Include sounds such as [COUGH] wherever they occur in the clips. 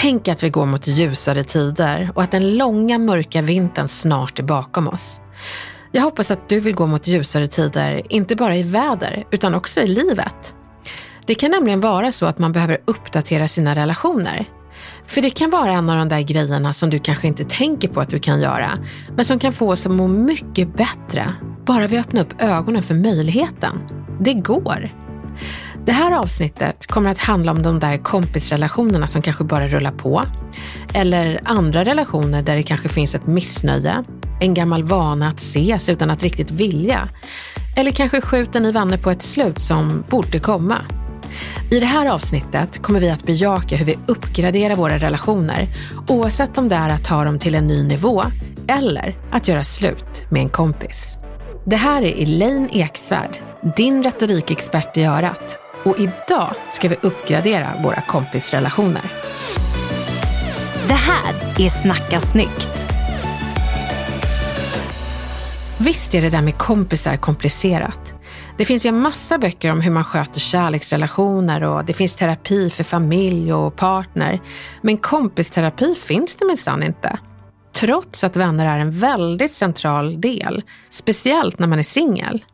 Tänk att vi går mot ljusare tider och att den långa mörka vintern snart är bakom oss. Jag hoppas att du vill gå mot ljusare tider, inte bara i väder, utan också i livet. Det kan nämligen vara så att man behöver uppdatera sina relationer. För det kan vara en av de där grejerna som du kanske inte tänker på att du kan göra, men som kan få oss att må mycket bättre, bara vi öppnar upp ögonen för möjligheten. Det går. Det här avsnittet kommer att handla om de där kompisrelationerna som kanske bara rullar på. Eller andra relationer där det kanske finns ett missnöje, en gammal vana att ses utan att riktigt vilja. Eller kanske skjuter ni vänner på ett slut som borde komma. I det här avsnittet kommer vi att bejaka hur vi uppgraderar våra relationer, oavsett om det är att ta dem till en ny nivå eller att göra slut med en kompis. Det här är Elaine Eksvärd, din retorikexpert i örat och idag ska vi uppgradera våra kompisrelationer. Det här är Snacka snyggt. Visst är det där med kompisar komplicerat. Det finns ju en massa böcker om hur man sköter kärleksrelationer och det finns terapi för familj och partner. Men kompisterapi finns det minsann inte. Trots att vänner är en väldigt central del, speciellt när man är singel.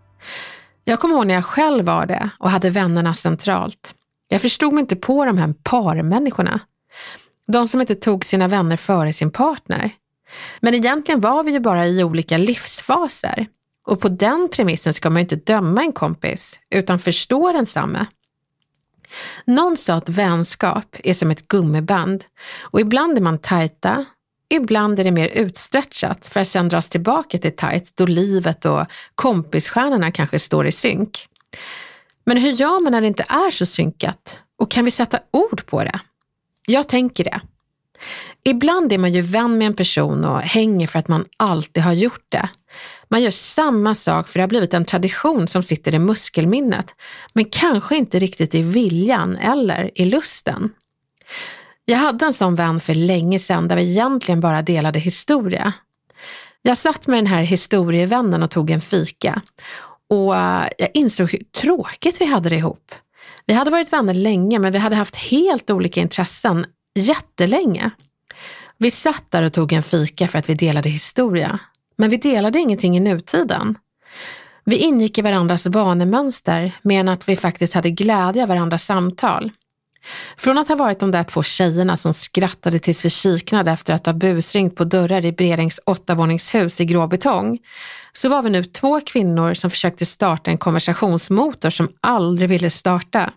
Jag kommer ihåg när jag själv var det och hade vännerna centralt. Jag förstod mig inte på de här parmänniskorna. De som inte tog sina vänner före sin partner. Men egentligen var vi ju bara i olika livsfaser. Och på den premissen ska man ju inte döma en kompis, utan förstå densamme. Någon sa att vänskap är som ett gummiband och ibland är man tajta, ibland är det mer utstretchat för att sen dras tillbaka till tight då livet och kompisstjärnorna kanske står i synk. Men hur gör man när det inte är så synkat? Och kan vi sätta ord på det? Jag tänker det. Ibland är man ju vän med en person och hänger för att man alltid har gjort det. Man gör samma sak för det har blivit en tradition som sitter i muskelminnet, men kanske inte riktigt i viljan eller i lusten. Jag hade en sån vän för länge sedan där vi egentligen bara delade historia. Jag satt med den här historievännen och tog en fika och eh, jag insåg hur tråkigt vi hade det ihop. Vi hade varit vänner länge men vi hade haft helt olika intressen jättelänge. Vi satt där och tog en fika för att vi delade historia, men vi delade ingenting i nutiden. Vi ingick i varandras vanemönster mer än att vi faktiskt hade glädje av varandras samtal. Från att ha varit de där två tjejerna som skrattade tills vi kiknade efter att ha busringt på dörrar i Bredängs åttavåningshus i grå betong, så var vi nu två kvinnor som försökte starta en konversationsmotor som aldrig ville starta.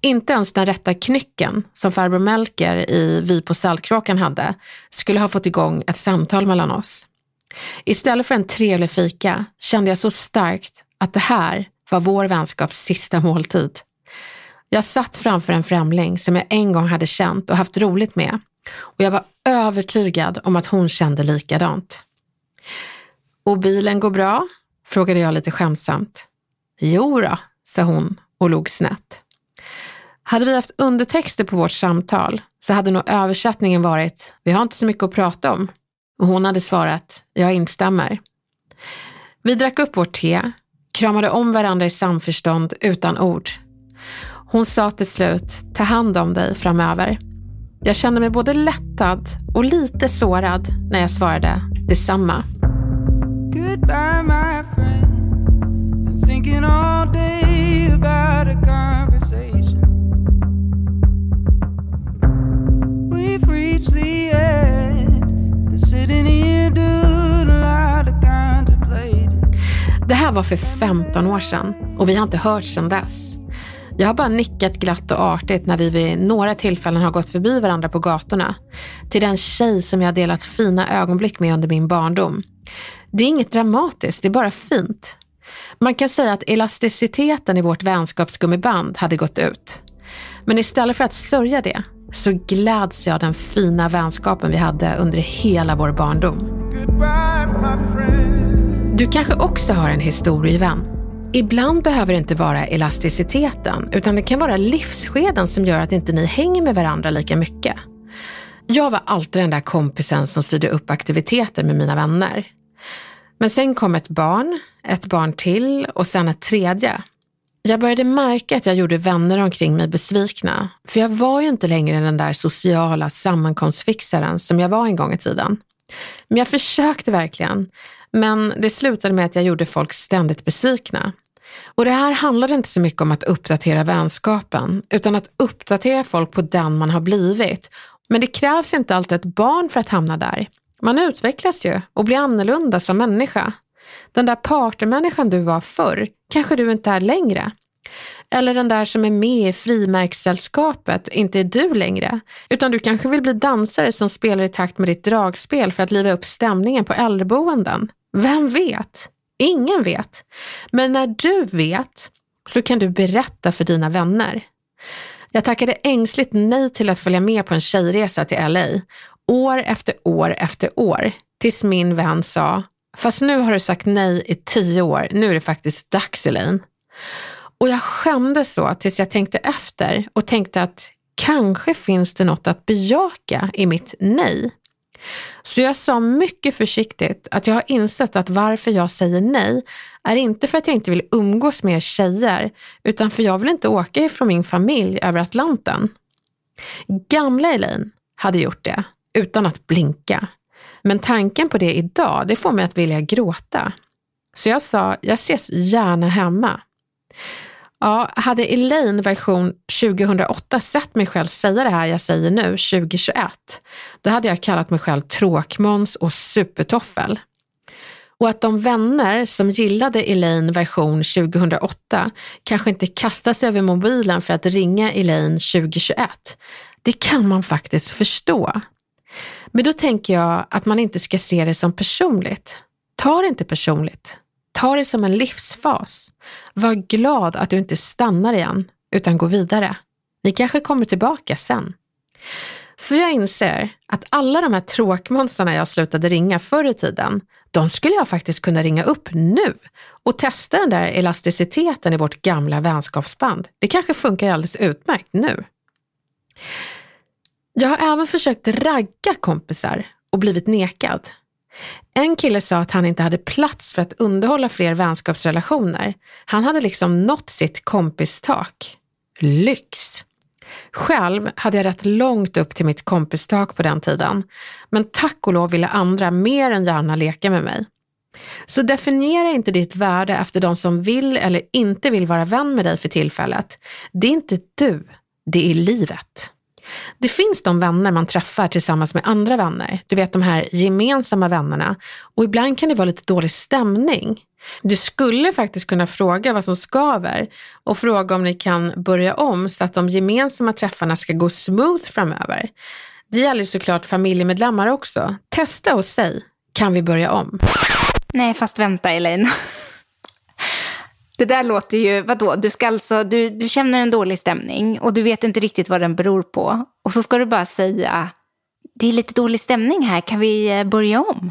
Inte ens den rätta knycken som farbror Melker i Vi på Saltkråkan hade skulle ha fått igång ett samtal mellan oss. Istället för en trevlig fika kände jag så starkt att det här var vår vänskaps sista måltid. Jag satt framför en främling som jag en gång hade känt och haft roligt med och jag var övertygad om att hon kände likadant. Och bilen går bra? frågade jag lite skämtsamt. Jo då, sa hon och log snett. Hade vi haft undertexter på vårt samtal så hade nog översättningen varit “Vi har inte så mycket att prata om” och hon hade svarat “Jag instämmer”. Vi drack upp vårt te, kramade om varandra i samförstånd utan ord. Hon sa till slut, ta hand om dig framöver. Jag kände mig både lättad och lite sårad när jag svarade detsamma. Goodbye my friend. Det här var för 15 år sedan och vi har inte hört sedan dess. Jag har bara nickat glatt och artigt när vi vid några tillfällen har gått förbi varandra på gatorna. Till den tjej som jag delat fina ögonblick med under min barndom. Det är inget dramatiskt, det är bara fint. Man kan säga att elasticiteten i vårt vänskapsgummiband hade gått ut. Men istället för att sörja det så gläds jag den fina vänskapen vi hade under hela vår barndom. Du kanske också har en historievän. Ibland behöver det inte vara elasticiteten, utan det kan vara livsskeden som gör att inte ni hänger med varandra lika mycket. Jag var alltid den där kompisen som styrde upp aktiviteter med mina vänner. Men sen kom ett barn, ett barn till och sen ett tredje. Jag började märka att jag gjorde vänner omkring mig besvikna, för jag var ju inte längre den där sociala sammankomstfixaren som jag var en gång i tiden. Men jag försökte verkligen, men det slutade med att jag gjorde folk ständigt besvikna. Och det här handlade inte så mycket om att uppdatera vänskapen, utan att uppdatera folk på den man har blivit. Men det krävs inte alltid ett barn för att hamna där. Man utvecklas ju och blir annorlunda som människa. Den där partymänniskan du var förr kanske du inte är längre. Eller den där som är med i frimärkssällskapet inte är du längre, utan du kanske vill bli dansare som spelar i takt med ditt dragspel för att liva upp stämningen på äldreboenden. Vem vet? Ingen vet. Men när du vet så kan du berätta för dina vänner. Jag tackade ängsligt nej till att följa med på en tjejresa till LA, år efter år efter år, tills min vän sa, fast nu har du sagt nej i tio år, nu är det faktiskt dags Elaine. Och jag skämdes så tills jag tänkte efter och tänkte att kanske finns det något att bejaka i mitt nej. Så jag sa mycket försiktigt att jag har insett att varför jag säger nej är inte för att jag inte vill umgås med tjejer, utan för jag vill inte åka ifrån min familj över Atlanten. Gamla Elaine hade gjort det utan att blinka. Men tanken på det idag, det får mig att vilja gråta. Så jag sa, jag ses gärna hemma. Ja, hade Elaine version 2008 sett mig själv säga det här jag säger nu, 2021, då hade jag kallat mig själv tråkmåns och supertoffel. Och att de vänner som gillade Elaine version 2008 kanske inte kastar sig över mobilen för att ringa Elaine 2021, det kan man faktiskt förstå. Men då tänker jag att man inte ska se det som personligt. Ta det inte personligt. Ta det som en livsfas. Var glad att du inte stannar igen, utan går vidare. Ni kanske kommer tillbaka sen. Så jag inser att alla de här tråkmånsarna jag slutade ringa förr i tiden, de skulle jag faktiskt kunna ringa upp nu och testa den där elasticiteten i vårt gamla vänskapsband. Det kanske funkar alldeles utmärkt nu. Jag har även försökt ragga kompisar och blivit nekad. En kille sa att han inte hade plats för att underhålla fler vänskapsrelationer. Han hade liksom nått sitt kompistak. Lyx! Själv hade jag rätt långt upp till mitt kompistak på den tiden, men tack och lov ville andra mer än gärna leka med mig. Så definiera inte ditt värde efter de som vill eller inte vill vara vän med dig för tillfället. Det är inte du, det är livet. Det finns de vänner man träffar tillsammans med andra vänner. Du vet de här gemensamma vännerna. Och ibland kan det vara lite dålig stämning. Du skulle faktiskt kunna fråga vad som skaver och fråga om ni kan börja om så att de gemensamma träffarna ska gå smooth framöver. Det gäller såklart familjemedlemmar också. Testa och säg, kan vi börja om? Nej, fast vänta Elaine. Det där låter ju, vadå, du, ska alltså, du, du känner en dålig stämning och du vet inte riktigt vad den beror på. Och så ska du bara säga, det är lite dålig stämning här, kan vi eh, börja om?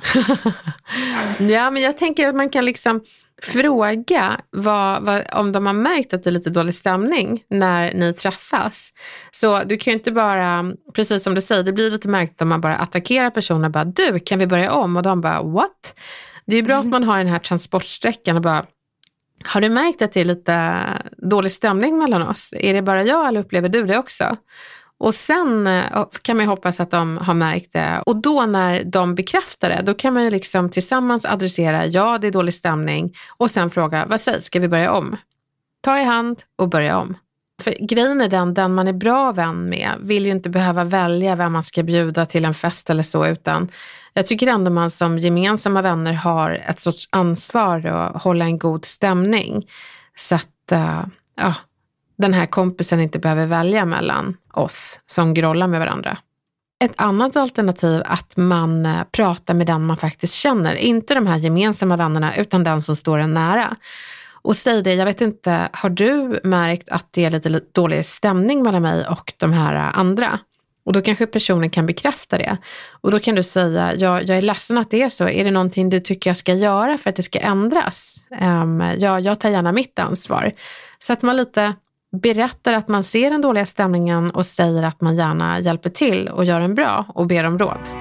[LAUGHS] ja, men jag tänker att man kan liksom fråga vad, vad, om de har märkt att det är lite dålig stämning när ni träffas. Så du kan ju inte bara, precis som du säger, det blir lite märkligt om man bara attackerar personen och bara, du, kan vi börja om? Och de bara, what? Det är bra att man har den här transportsträckan och bara, har du märkt att det är lite dålig stämning mellan oss? Är det bara jag eller upplever du det också? Och sen eh, kan man ju hoppas att de har märkt det. Och då när de bekräftar det, då kan man ju liksom tillsammans adressera, ja det är dålig stämning och sen fråga, vad sägs, ska vi börja om? Ta i hand och börja om. För grejen är den, den man är bra vän med vill ju inte behöva välja vem man ska bjuda till en fest eller så, utan jag tycker ändå man som gemensamma vänner har ett sorts ansvar att hålla en god stämning. Så att uh, ja, den här kompisen inte behöver välja mellan oss som grollar med varandra. Ett annat alternativ att man eh, pratar med den man faktiskt känner, inte de här gemensamma vännerna utan den som står en nära. Och säg det, jag vet inte, har du märkt att det är lite dålig stämning mellan mig och de här äh, andra? Och då kanske personen kan bekräfta det. Och då kan du säga, jag, jag är ledsen att det är så. Är det någonting du tycker jag ska göra för att det ska ändras? Um, ja, jag tar gärna mitt ansvar. Så att man lite berättar att man ser den dåliga stämningen och säger att man gärna hjälper till och gör en bra och ber om råd.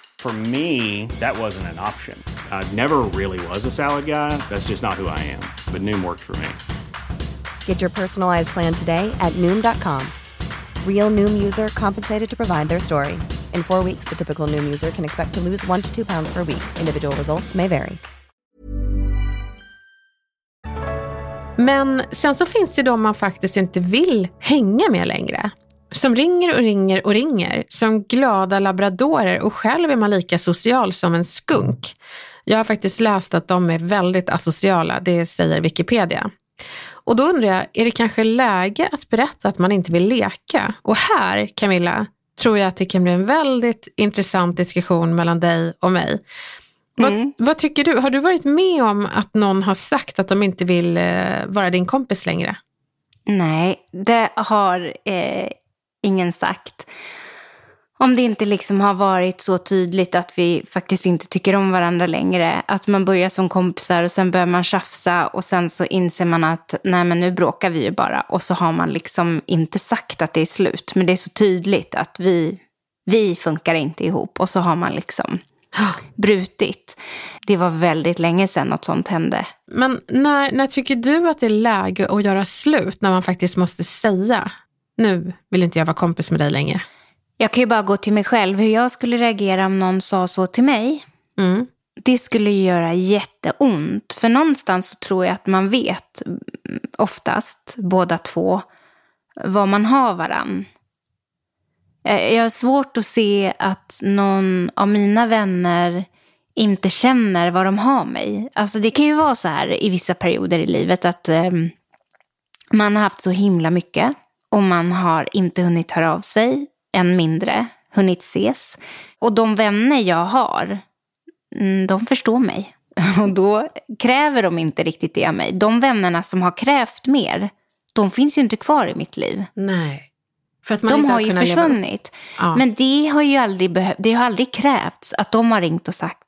For me, that wasn't an option. I never really was a salad guy. That's just not who I am. But Noom worked for me. Get your personalized plan today at Noom.com. Real Noom user compensated to provide their story. In four weeks, the typical Noom user can expect to lose one to two pounds per week. Individual results may vary. Men sen så finns det de man faktiskt inte vill hänga med längre. Som ringer och ringer och ringer, som glada labradorer och själv är man lika social som en skunk. Jag har faktiskt läst att de är väldigt asociala, det säger Wikipedia. Och då undrar jag, är det kanske läge att berätta att man inte vill leka? Och här, Camilla, tror jag att det kan bli en väldigt intressant diskussion mellan dig och mig. Mm. Vad, vad, tycker du? Har du varit med om att någon har sagt att de inte vill eh, vara din kompis längre? Nej, det har eh, ingen sagt. Om det inte liksom har varit så tydligt att vi faktiskt inte tycker om varandra längre. Att man börjar som kompisar och sen börjar man tjafsa och sen så inser man att nej men nu bråkar vi ju bara. Och så har man liksom inte sagt att det är slut. Men det är så tydligt att vi, vi funkar inte ihop. Och så har man liksom brutit. Det var väldigt länge sedan något sånt hände. Men när, när tycker du att det är läge att göra slut? När man faktiskt måste säga, nu vill inte jag vara kompis med dig längre. Jag kan ju bara gå till mig själv, hur jag skulle reagera om någon sa så till mig. Mm. Det skulle ju göra jätteont. För någonstans så tror jag att man vet, oftast, båda två, vad man har varann. Eh, jag har svårt att se att någon av mina vänner inte känner vad de har mig. Alltså det kan ju vara så här i vissa perioder i livet att eh, man har haft så himla mycket och man har inte hunnit höra av sig än mindre hunnit ses. Och de vänner jag har, mm, de förstår mig. [LAUGHS] Och då kräver de inte riktigt det av mig. De vännerna som har krävt mer, de finns ju inte kvar i mitt liv. Nej. För att man de har ju försvunnit. Ja. Men det har ju aldrig, det har aldrig krävts att de har ringt och sagt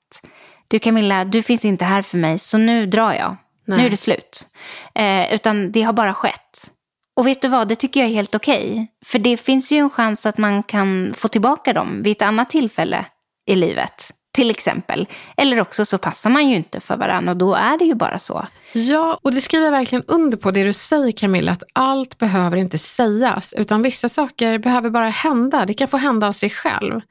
du Camilla, du finns inte här för mig, så nu drar jag. Nej. Nu är det slut. Eh, utan det har bara skett. Och vet du vad, det tycker jag är helt okej. Okay. För det finns ju en chans att man kan få tillbaka dem vid ett annat tillfälle i livet. Till exempel. Eller också så passar man ju inte för varandra och då är det ju bara så. Ja, och det skriver jag verkligen under på det du säger Camilla, att allt behöver inte sägas, utan vissa saker behöver bara hända. Det kan få hända av sig själv.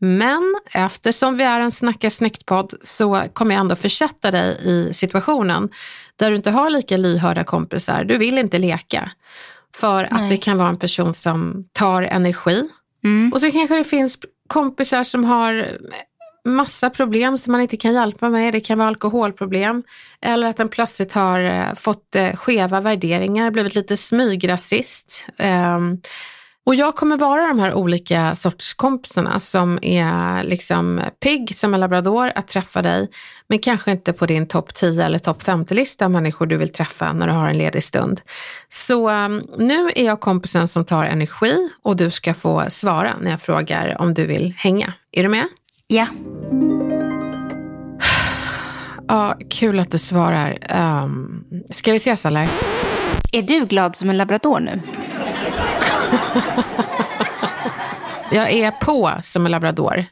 Men eftersom vi är en Snacka snyggt-podd så kommer jag ändå försätta dig i situationen där du inte har lika lyhörda kompisar. Du vill inte leka. För Nej. att det kan vara en person som tar energi. Mm. Och så kanske det finns kompisar som har massa problem som man inte kan hjälpa med. Det kan vara alkoholproblem eller att den plötsligt har eh, fått eh, skeva värderingar, blivit lite smygrasist. Um, och jag kommer vara de här olika sorts kompisarna som är liksom pigg som en labrador att träffa dig, men kanske inte på din topp 10 eller topp 50-lista av människor du vill träffa när du har en ledig stund. Så um, nu är jag kompisen som tar energi och du ska få svara när jag frågar om du vill hänga. Är du med? Ja. Ja, kul att du svarar. Um, ska vi ses eller? Är du glad som en labrador nu? [LAUGHS] Jag är på som en labrador.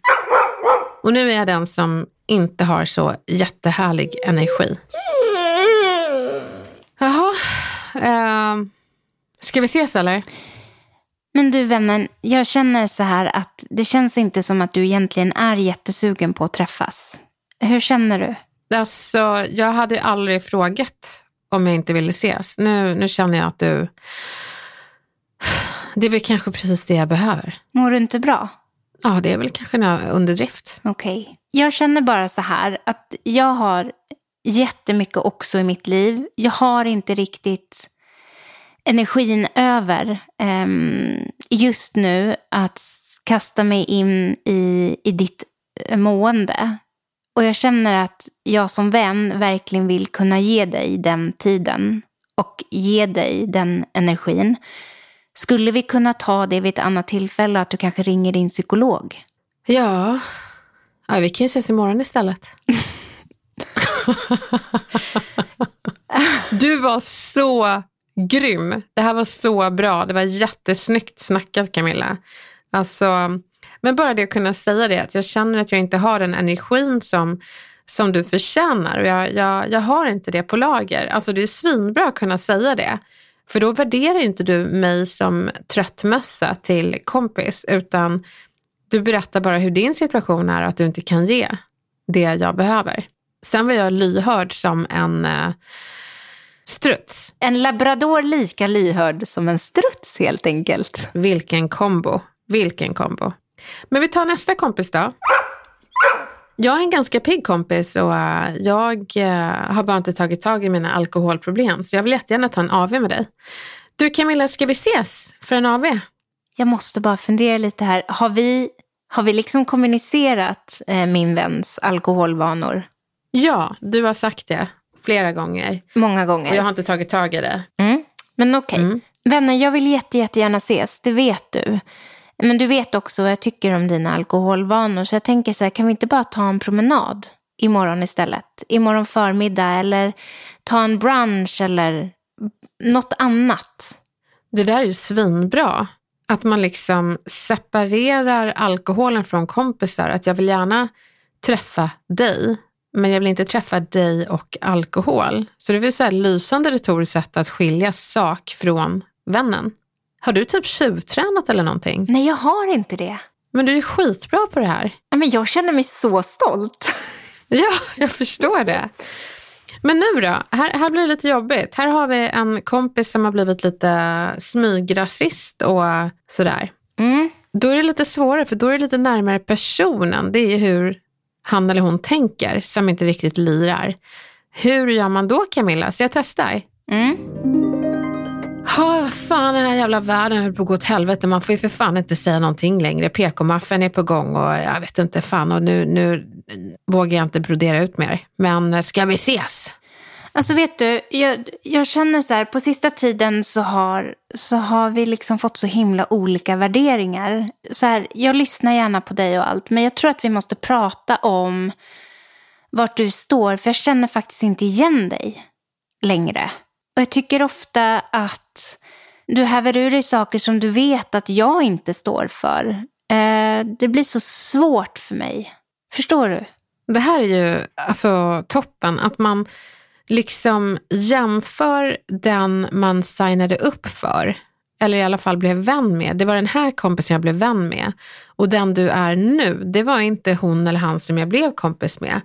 Och nu är jag den som inte har så jättehärlig energi. Jaha. Eh, ska vi ses eller? Men du vännen, jag känner så här att det känns inte som att du egentligen är jättesugen på att träffas. Hur känner du? Alltså, jag hade aldrig frågat om jag inte ville ses. Nu, nu känner jag att du... Det är väl kanske precis det jag behöver. Mår du inte bra? Ja, det är väl kanske en underdrift. Okej. Okay. Jag känner bara så här att jag har jättemycket också i mitt liv. Jag har inte riktigt energin över um, just nu att kasta mig in i, i ditt mående. Och jag känner att jag som vän verkligen vill kunna ge dig den tiden och ge dig den energin. Skulle vi kunna ta det vid ett annat tillfälle, att du kanske ringer din psykolog? Ja, ja vi kan ju ses imorgon istället. [LAUGHS] du var så grym. Det här var så bra. Det var jättesnyggt snackat Camilla. Alltså, men bara det att kunna säga det, att jag känner att jag inte har den energin som, som du förtjänar och jag, jag, jag har inte det på lager. Alltså det är svinbra att kunna säga det. För då värderar inte du mig som tröttmössa till kompis utan du berättar bara hur din situation är och att du inte kan ge det jag behöver. Sen var jag lyhörd som en eh, struts. En labrador lika lyhörd som en struts helt enkelt. Vilken kombo. Vilken kombo. Men vi tar nästa kompis då. Jag är en ganska pigg kompis och uh, jag uh, har bara inte tagit tag i mina alkoholproblem. Så jag vill jättegärna ta en AV med dig. Du Camilla, ska vi ses för en AV? Jag måste bara fundera lite här. Har vi, har vi liksom kommunicerat eh, min väns alkoholvanor? Ja, du har sagt det flera gånger. Många gånger. Och jag har inte tagit tag i det. Mm. Men okej. Okay. Mm. Vänner, jag vill jätte, jättegärna ses. Det vet du. Men du vet också vad jag tycker om dina alkoholvanor. Så jag tänker så här, kan vi inte bara ta en promenad imorgon istället? Imorgon förmiddag eller ta en brunch eller något annat. Det där är ju svinbra. Att man liksom separerar alkoholen från kompisar. Att jag vill gärna träffa dig, men jag vill inte träffa dig och alkohol. Så det är väl så här lysande retoriskt sätt att skilja sak från vännen. Har du typ tjuvtränat eller någonting? Nej, jag har inte det. Men du är skitbra på det här. Men jag känner mig så stolt. [LAUGHS] ja, jag förstår det. Men nu då? Här, här blir det lite jobbigt. Här har vi en kompis som har blivit lite smygrasist och sådär. Mm. Då är det lite svårare, för då är det lite närmare personen. Det är hur han eller hon tänker som inte riktigt lirar. Hur gör man då Camilla? Så jag testar. Mm. Oh, fan, den här jävla världen höll på att gå åt helvete. Man får ju för fan inte säga någonting längre. PK-maffian är på gång och jag vet inte fan och nu, nu vågar jag inte brodera ut mer. Men ska vi ses? Alltså vet du, jag, jag känner så här, på sista tiden så har, så har vi liksom fått så himla olika värderingar. Så här, jag lyssnar gärna på dig och allt, men jag tror att vi måste prata om vart du står, för jag känner faktiskt inte igen dig längre. Och jag tycker ofta att du häver ur dig saker som du vet att jag inte står för. Eh, det blir så svårt för mig. Förstår du? Det här är ju alltså toppen, att man liksom jämför den man signade upp för, eller i alla fall blev vän med. Det var den här kompisen jag blev vän med. Och den du är nu, det var inte hon eller han som jag blev kompis med.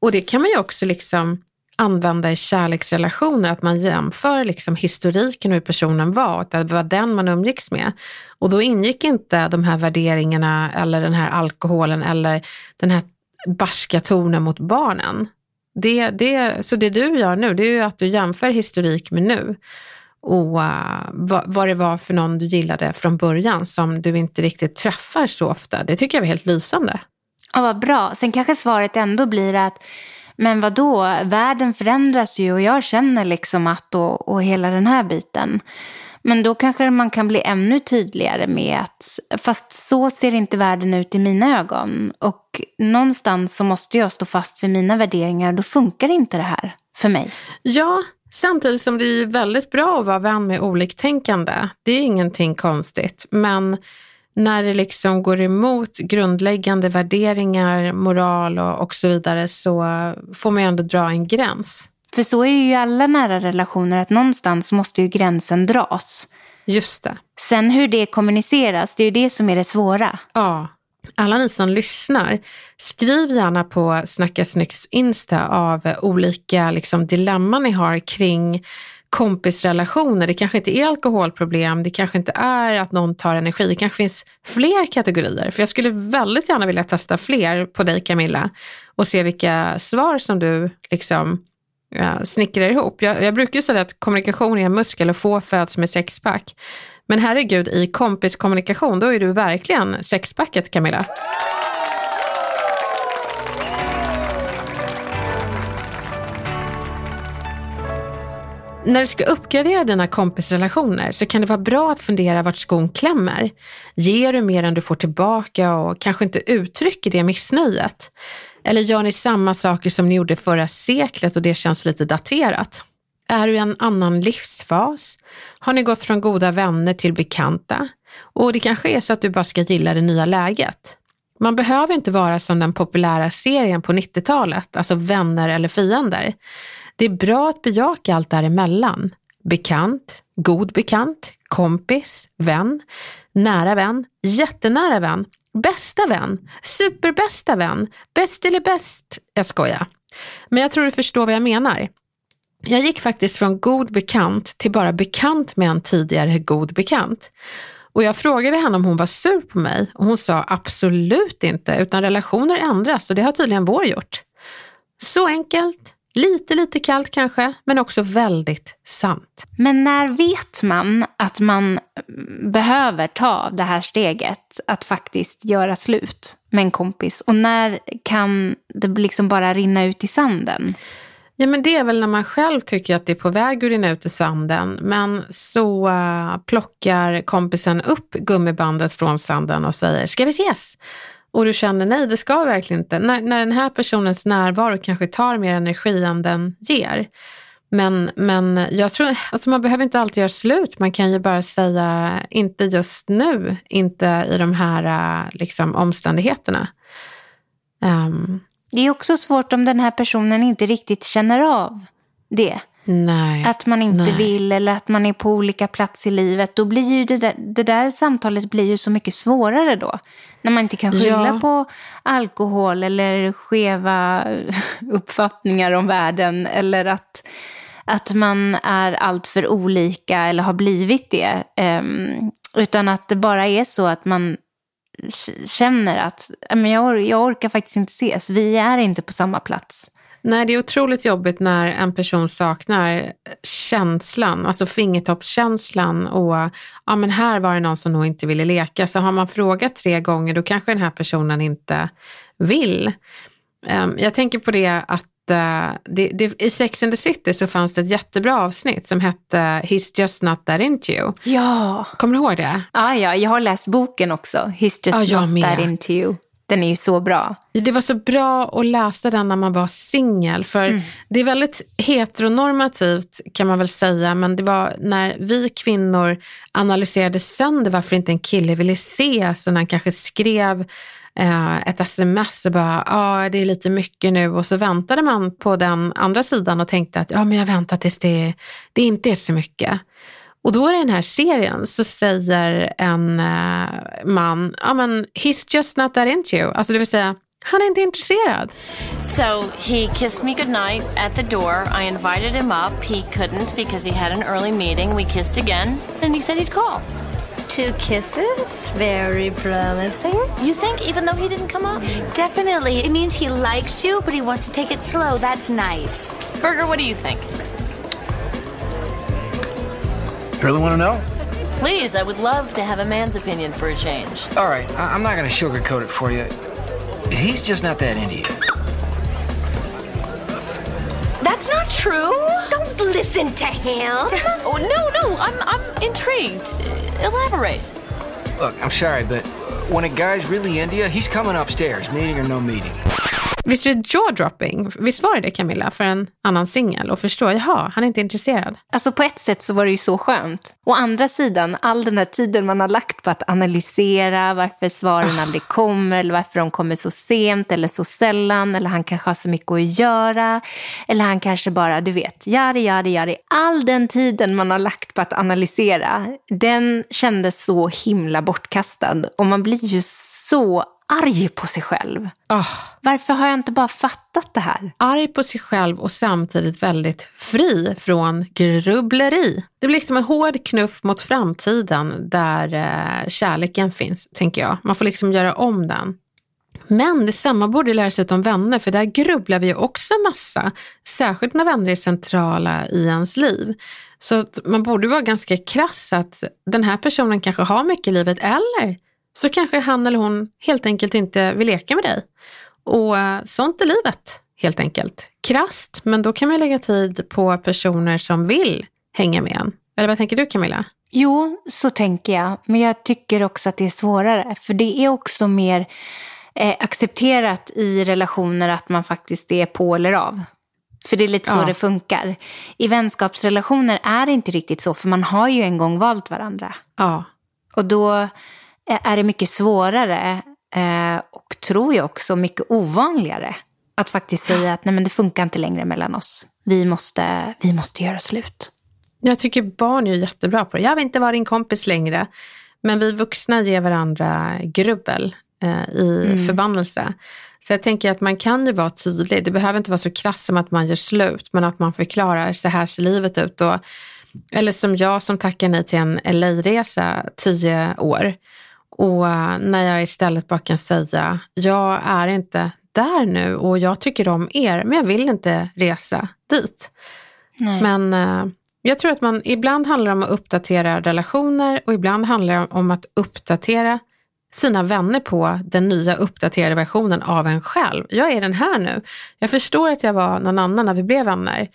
Och det kan man ju också liksom använda i kärleksrelationer, att man jämför liksom historiken och hur personen var, att det var den man umgicks med. Och då ingick inte de här värderingarna eller den här alkoholen eller den här barska tonen mot barnen. Det, det, så det du gör nu, det är ju att du jämför historik med nu och uh, vad, vad det var för någon du gillade från början som du inte riktigt träffar så ofta. Det tycker jag var helt lysande. Ja, vad bra. Sen kanske svaret ändå blir att men vad då? världen förändras ju och jag känner liksom att och, och hela den här biten. Men då kanske man kan bli ännu tydligare med att fast så ser inte världen ut i mina ögon. Och någonstans så måste jag stå fast vid mina värderingar. Då funkar inte det här för mig. Ja, Samtidigt som det är väldigt bra att vara vän med oliktänkande. Det är ingenting konstigt. Men när det liksom går emot grundläggande värderingar, moral och, och så vidare så får man ju ändå dra en gräns. För så är ju alla nära relationer, att någonstans måste ju gränsen dras. Just det. Sen hur det kommuniceras, det är ju det som är det svåra. Ja. Alla ni som lyssnar, skriv gärna på Snacka Snyggs Insta av olika liksom, dilemman ni har kring kompisrelationer. Det kanske inte är alkoholproblem, det kanske inte är att någon tar energi. Det kanske finns fler kategorier. För jag skulle väldigt gärna vilja testa fler på dig Camilla och se vilka svar som du liksom ja, snickrar ihop. Jag, jag brukar säga att kommunikation är en muskel och få föds med sexpack. Men herregud, i kompiskommunikation, då är du verkligen sexpacket Camilla. När du ska uppgradera dina kompisrelationer så kan det vara bra att fundera vart skon klämmer. Ger du mer än du får tillbaka och kanske inte uttrycker det missnöjet? Eller gör ni samma saker som ni gjorde förra seklet och det känns lite daterat? Är du i en annan livsfas? Har ni gått från goda vänner till bekanta? Och det kanske är så att du bara ska gilla det nya läget. Man behöver inte vara som den populära serien på 90-talet, alltså vänner eller fiender. Det är bra att bejaka allt däremellan. Bekant, god bekant, kompis, vän, nära vän, jättenära vän, bästa vän, superbästa vän, bäst eller bäst. Jag skojar. Men jag tror du förstår vad jag menar. Jag gick faktiskt från god bekant till bara bekant med en tidigare god bekant. Och jag frågade henne om hon var sur på mig och hon sa absolut inte, utan relationer ändras och det har tydligen vår gjort. Så enkelt, lite, lite kallt kanske, men också väldigt sant. Men när vet man att man behöver ta det här steget att faktiskt göra slut med en kompis? Och när kan det liksom bara rinna ut i sanden? Ja, men det är väl när man själv tycker att det är på väg att rinna ut i sanden, men så uh, plockar kompisen upp gummibandet från sanden och säger, ska vi ses? Och du känner, nej det ska verkligen inte. När, när den här personens närvaro kanske tar mer energi än den ger. Men, men jag tror, alltså man behöver inte alltid göra slut, man kan ju bara säga, inte just nu, inte i de här liksom, omständigheterna. Um, det är också svårt om den här personen inte riktigt känner av det. Nej, att man inte nej. vill eller att man är på olika plats i livet. Då blir ju det där, det där samtalet blir ju så mycket svårare då. När man inte kan skylla Ja. på alkohol eller skeva [LAUGHS] uppfattningar om världen. Eller att, att man är alltför olika eller har blivit det. Ehm, utan att det bara är så att man känner att "Ja, men jag, or- jag orkar faktiskt inte ses. Vi är inte på samma plats. Nej, det är otroligt jobbigt när en person saknar känslan, alltså fingertoppskänslan och ja, men här var det någon som nog inte ville leka. Så har man frågat tre gånger, då kanske den här personen inte vill. Ehm, jag tänker på det att eh, det, det, i Sex and the City så fanns det ett jättebra avsnitt som hette He's just not that into you. Ja. Kommer du ihåg det? Ah, ja, jag har läst boken också. He's just jag not that into you. Den är ju så bra. Det var så bra att läsa den när man var singel, för det är väldigt heteronormativt kan man väl säga, men det var när vi kvinnor analyserade sönder varför inte en kille ville ses, så när han kanske skrev eh, ett sms och bara, ja det är lite mycket nu och så väntade man på den andra sidan och tänkte att ja men jag väntar tills det, det inte är så mycket. Och då i den här serien så säger en eh, man, ja men he's just not that into you. Alltså det vill säga, han är inte intresserad. So he kissed me goodnight at the door. I invited him up. He couldn't because he had an early meeting. We kissed again, and he said he'd call. Two kisses, very promising. You think, even though he didn't come up? Definitely. It means he likes you, but he wants to take it slow. That's nice. Burger, what do you think? Really want to know? Please, I would love to have a man's opinion for a change. All right, I- I'm not going to sugarcoat it for you. He's just not that into you. That's not true. Don't listen to him. [LAUGHS] Oh, no, no, I'm, I'm intrigued. Uh, Elaborate. Look, I'm sorry, but when a guy's really into you, he's coming upstairs, meeting or no meeting. Visst är det jaw-dropping? Visst var det det Camilla för en annan singel och förstå, jaha, han är inte intresserad. Alltså på ett sätt så var det ju så skönt. Å andra sidan, all den här tiden man har lagt på att analysera varför svaren Ah. aldrig kommer, eller varför de kommer så sent eller så sällan, eller han kanske har så mycket att göra, eller han kanske bara, du vet, jari, jari, jari. All den tiden man har lagt på att analysera, den kändes så himla bortkastad. Och man blir ju så arg på sig själv. Oh. Varför har jag inte bara fattat det här? Arg på sig själv och samtidigt väldigt fri från grubbleri. Det blir liksom en hård knuff mot framtiden där eh, kärleken finns, tänker jag. Man får liksom göra om den. Men detsamma borde lära sig om vänner, för där grubblar vi också massa. Särskilt när vänner är centrala i ens liv. Så man borde vara ganska krass att den här personen kanske har mycket i livet, eller så kanske han eller hon helt enkelt inte vill leka med dig. Och eh, sånt är livet, helt enkelt. Krasst, men då kan man lägga tid på personer som vill hänga med en. Eller vad tänker du Camilla? Jo, så tänker jag. Men jag tycker också att det är svårare. För det är också mer eh, accepterat i relationer att man faktiskt är på eller av. För det är lite så Ja. det funkar. I vänskapsrelationer är det inte riktigt så, för man har ju en gång valt varandra. Ja. Och då är det mycket svårare eh, och tror jag också mycket ovanligare att faktiskt säga att nej men det funkar inte längre mellan oss. Vi måste, vi måste göra slut. Jag tycker barn är jättebra på det. Jag vill inte vara din kompis längre. Men vi vuxna ger varandra grubbel eh, i Mm. förbannelse. Så jag tänker att man kan ju vara tydlig. Det behöver inte vara så krass som att man gör slut, men att man förklarar så här ser livet ut. Och, eller som jag som tackar nej till en LA-resa tio år. Och eh, när jag istället bara kan säga, jag är inte där nu och jag tycker om er, men jag vill inte resa dit. Nej. Men eh, jag tror att man ibland handlar om att uppdatera relationer och ibland handlar det om att uppdatera sina vänner på den nya uppdaterade versionen av en själv. Jag är den här nu. Jag förstår att jag var någon annan när vi blev vänner.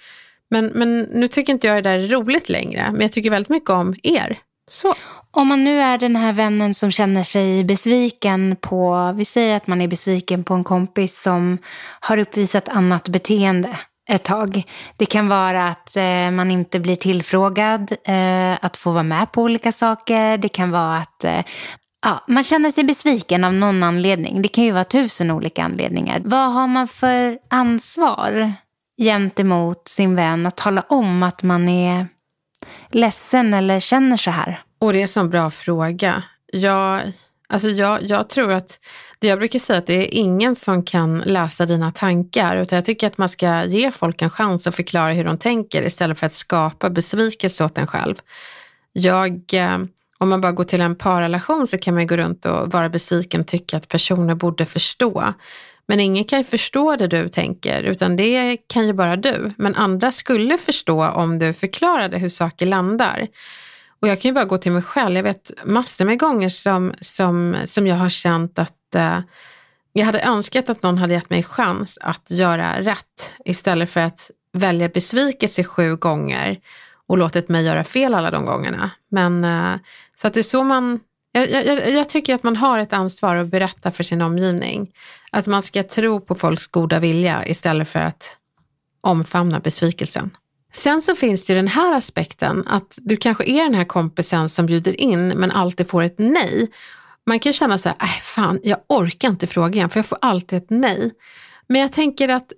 Men, men nu tycker inte jag det där är roligt längre. Men jag tycker väldigt mycket om er. Så. Om man nu är den här vännen som känner sig besviken på, vi säger att man är besviken på en kompis som har uppvisat annat beteende ett tag. Det kan vara att eh, man inte blir tillfrågad eh, att få vara med på olika saker. Det kan vara att eh, ja, man känner sig besviken av någon anledning. Det kan ju vara tusen olika anledningar. Vad har man för ansvar gentemot sin vän att tala om att man är ledsen eller känner så här? Och det är en sån bra fråga. Jag, alltså jag, jag tror att, det jag brukar säga att det är ingen som kan läsa dina tankar, utan jag tycker att man ska ge folk en chans att förklara hur de tänker istället för att skapa besvikelse åt en själv. Jag, eh, om man bara går till en parrelation så kan man gå runt och vara besviken och tycka att personer borde förstå. Men ingen kan ju förstå det du tänker, utan det kan ju bara du. Men andra skulle förstå om du förklarade hur saker landar. Och jag kan ju bara gå till mig själv. Jag vet massor med gånger som, som, som jag har känt att eh, jag hade önskat att någon hade gett mig chans att göra rätt istället för att välja besvikelse sju gånger och låtit mig göra fel alla de gångerna. Men eh, så att det är så man jag, jag, jag tycker att man har ett ansvar att berätta för sin omgivning. Att man ska tro på folks goda vilja istället för att omfamna besvikelsen. Sen så finns det ju den här aspekten att du kanske är den här kompisen som bjuder in men alltid får ett nej. Man kan ju känna så här, äh, fan, jag orkar inte fråga igen för jag får alltid ett nej. Men jag tänker att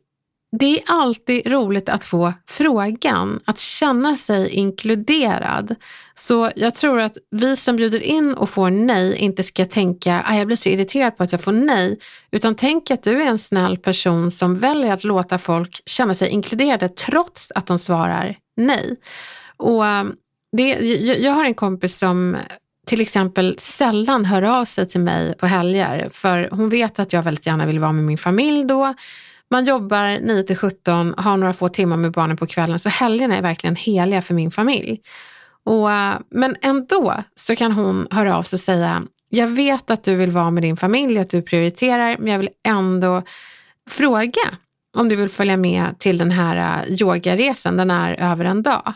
det är alltid roligt att få frågan, att känna sig inkluderad. Så jag tror att vi som bjuder in och får nej inte ska tänka att jag blir så irriterad på att jag får nej, utan tänk att du är en snäll person som väljer att låta folk känna sig inkluderade trots att de svarar nej. Och ehm, det, jag har en kompis som till exempel sällan hör av sig till mig på helger, för hon vet att jag väldigt gärna vill vara med min familj då. Man jobbar 9 till 17, har några få timmar med barnen på kvällen, så helgerna är verkligen heliga för min familj. Och, eh, men ändå så kan hon höra av sig och säga, jag vet att du vill vara med din familj, att du prioriterar, men jag vill ändå fråga om du vill följa med till den här eh, yogaresan, den är över en dag.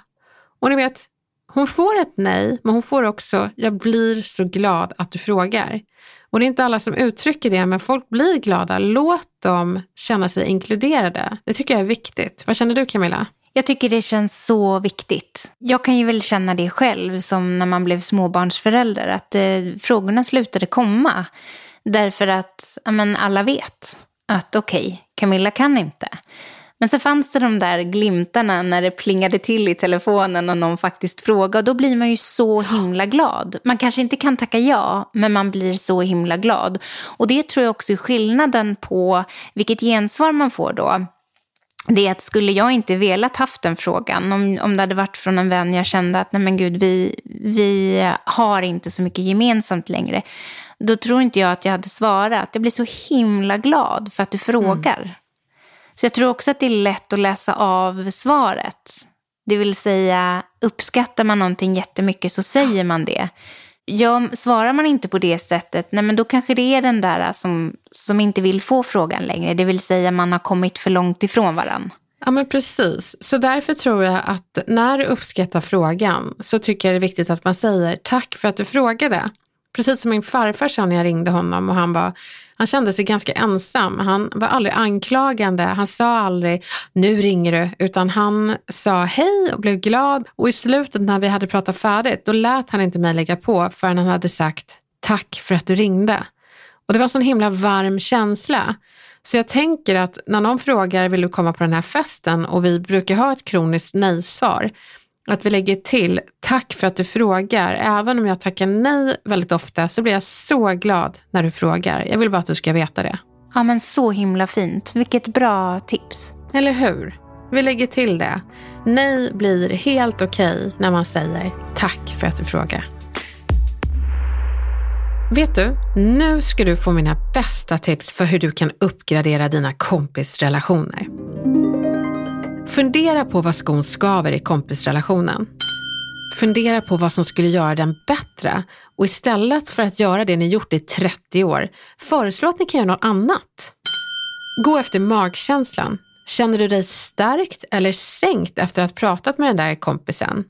Och ni vet, hon får ett nej, men hon får också, jag blir så glad att du frågar. Och det är inte alla som uttrycker det, men folk blir glada. Låt dem känna sig inkluderade. Det tycker jag är viktigt. Vad känner du Camilla? Jag tycker det känns så viktigt. Jag kan ju väl känna det själv som när man blev småbarnsförälder, att eh, frågorna slutade komma. Därför att men, alla vet att okej, okay, Camilla kan inte. Men så fanns det de där glimtarna när det plingade till i telefonen och någon faktiskt frågade. Och då blir man ju så himla glad. Man kanske inte kan tacka ja, men man blir så himla glad. Och det tror jag också är skillnaden på vilket gensvar man får då det är att skulle jag inte velat haft den frågan, om, om det hade varit från en vän jag kände att nej men gud, vi, vi har inte så mycket gemensamt längre, då tror inte jag att jag hade svarat. Jag blir så himla glad för att du frågar. Mm. Så jag tror också att det är lätt att läsa av svaret. Det vill säga, uppskattar man någonting jättemycket så säger man det. Ja, svarar man inte på det sättet, nej men då kanske det är den där äh, som, som inte vill få frågan längre. Det vill säga man har kommit för långt ifrån varandra. Ja men precis, så därför tror jag att när du uppskattar frågan så tycker jag det är viktigt att man säger tack för att du frågade. Precis som min farfar sa när jag ringde honom och han var han kände sig ganska ensam. Han var aldrig anklagande. Han sa aldrig nu ringer du, utan han sa hej och blev glad. Och i slutet när vi hade pratat färdigt, då lät han inte mig lägga på förrän han hade sagt tack för att du ringde. Och det var en sån himla varm känsla. Så jag tänker att när någon frågar, vill du komma på den här festen? Och vi brukar ha ett kroniskt nej-svar att vi lägger till tack för att du frågar. Även om jag tackar nej väldigt ofta så blir jag så glad när du frågar. Jag vill bara att du ska veta det. Ja men så himla fint. Vilket bra tips. Eller hur? Vi lägger till det. Nej blir helt okej okay när man säger tack för att du frågar. Vet du, nu ska du få mina bästa tips för hur du kan uppgradera dina kompisrelationer. Fundera på vad skon skaver i kompisrelationen. Fundera på vad som skulle göra den bättre och istället för att göra det ni gjort i 30 år, föreslå att ni kan göra något annat. Gå efter magkänslan. Känner du dig stärkt eller sänkt efter att ha pratat med den där kompisen?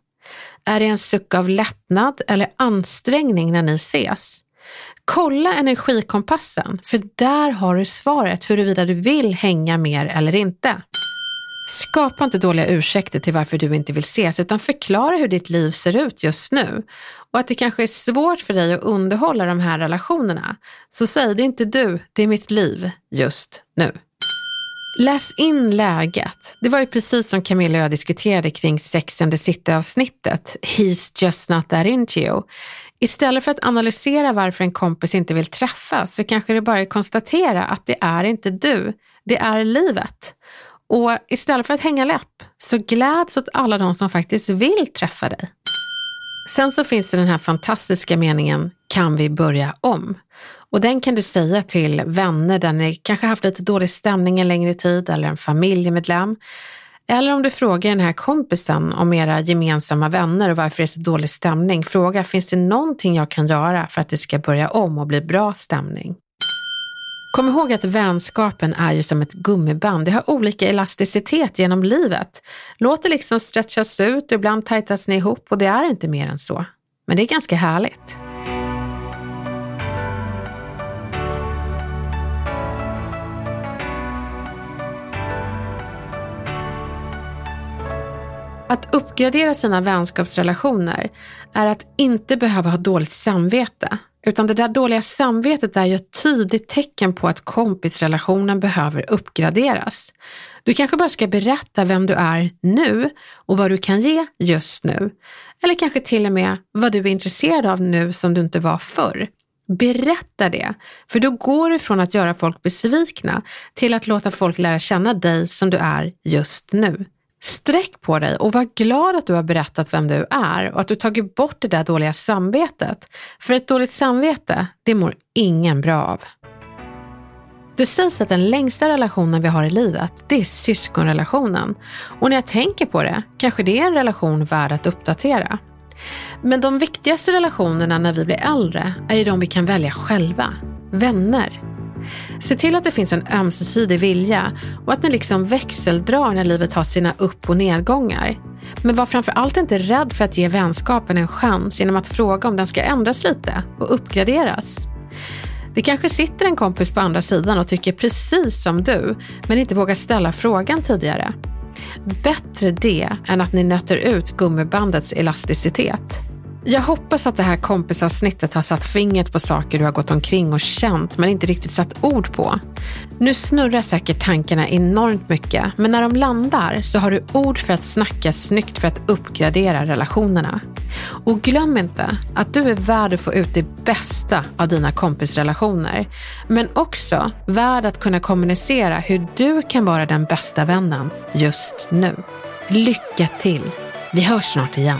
Är det en suck av lättnad eller ansträngning när ni ses? Kolla energikompassen, för där har du svaret huruvida du vill hänga mer eller inte. Skapa inte dåliga ursäkter till varför du inte vill ses, utan förklara hur ditt liv ser ut just nu. Och att det kanske är svårt för dig att underhålla de här relationerna. Så säg, det är inte du, det är mitt liv just nu. Läs in läget. Det var ju precis som Camilla och jag diskuterade kring Sex and the City-avsnittet. He's just not that into you. Istället för att analysera varför en kompis inte vill träffas så kanske det bara är att konstatera att det är inte du, det är livet. Och istället för att hänga läpp, så gläds åt alla de som faktiskt vill träffa dig. Sen så finns det den här fantastiska meningen, kan vi börja om? Och den kan du säga till vänner där ni kanske haft lite dålig stämning en längre tid eller en familjemedlem. Eller om du frågar den här kompisen om era gemensamma vänner och varför det är så dålig stämning. Fråga, finns det någonting jag kan göra för att det ska börja om och bli bra stämning? Kom ihåg att vänskapen är ju som ett gummiband. Det har olika elasticitet genom livet. Låt det liksom stretchas ut och ibland tajtas ni ihop och det är inte mer än så. Men det är ganska härligt. Att uppgradera sina vänskapsrelationer är att inte behöva ha dåligt samvete. Utan det där dåliga samvetet är ju ett tydligt tecken på att kompisrelationen behöver uppgraderas. Du kanske bara ska berätta vem du är nu och vad du kan ge just nu. Eller kanske till och med vad du är intresserad av nu som du inte var förr. Berätta det, för då går du från att göra folk besvikna till att låta folk lära känna dig som du är just nu. Sträck på dig och var glad att du har berättat vem du är och att du tagit bort det där dåliga samvetet. För ett dåligt samvete, det mår ingen bra av. Det sägs att den längsta relationen vi har i livet, det är syskonrelationen. Och när jag tänker på det, kanske det är en relation värd att uppdatera. Men de viktigaste relationerna när vi blir äldre är ju de vi kan välja själva. Vänner. Se till att det finns en ömsesidig vilja och att ni liksom växeldrar när livet har sina upp och nedgångar. Men var framför allt inte rädd för att ge vänskapen en chans genom att fråga om den ska ändras lite och uppgraderas. Det kanske sitter en kompis på andra sidan och tycker precis som du, men inte vågar ställa frågan tidigare. Bättre det än att ni nöter ut gummibandets elasticitet. Jag hoppas att det här kompisavsnittet har satt fingret på saker du har gått omkring och känt men inte riktigt satt ord på. Nu snurrar säkert tankarna enormt mycket, men när de landar så har du ord för att snacka snyggt för att uppgradera relationerna. Och glöm inte att du är värd att få ut det bästa av dina kompisrelationer, men också värd att kunna kommunicera hur du kan vara den bästa vännen just nu. Lycka till! Vi hörs snart igen.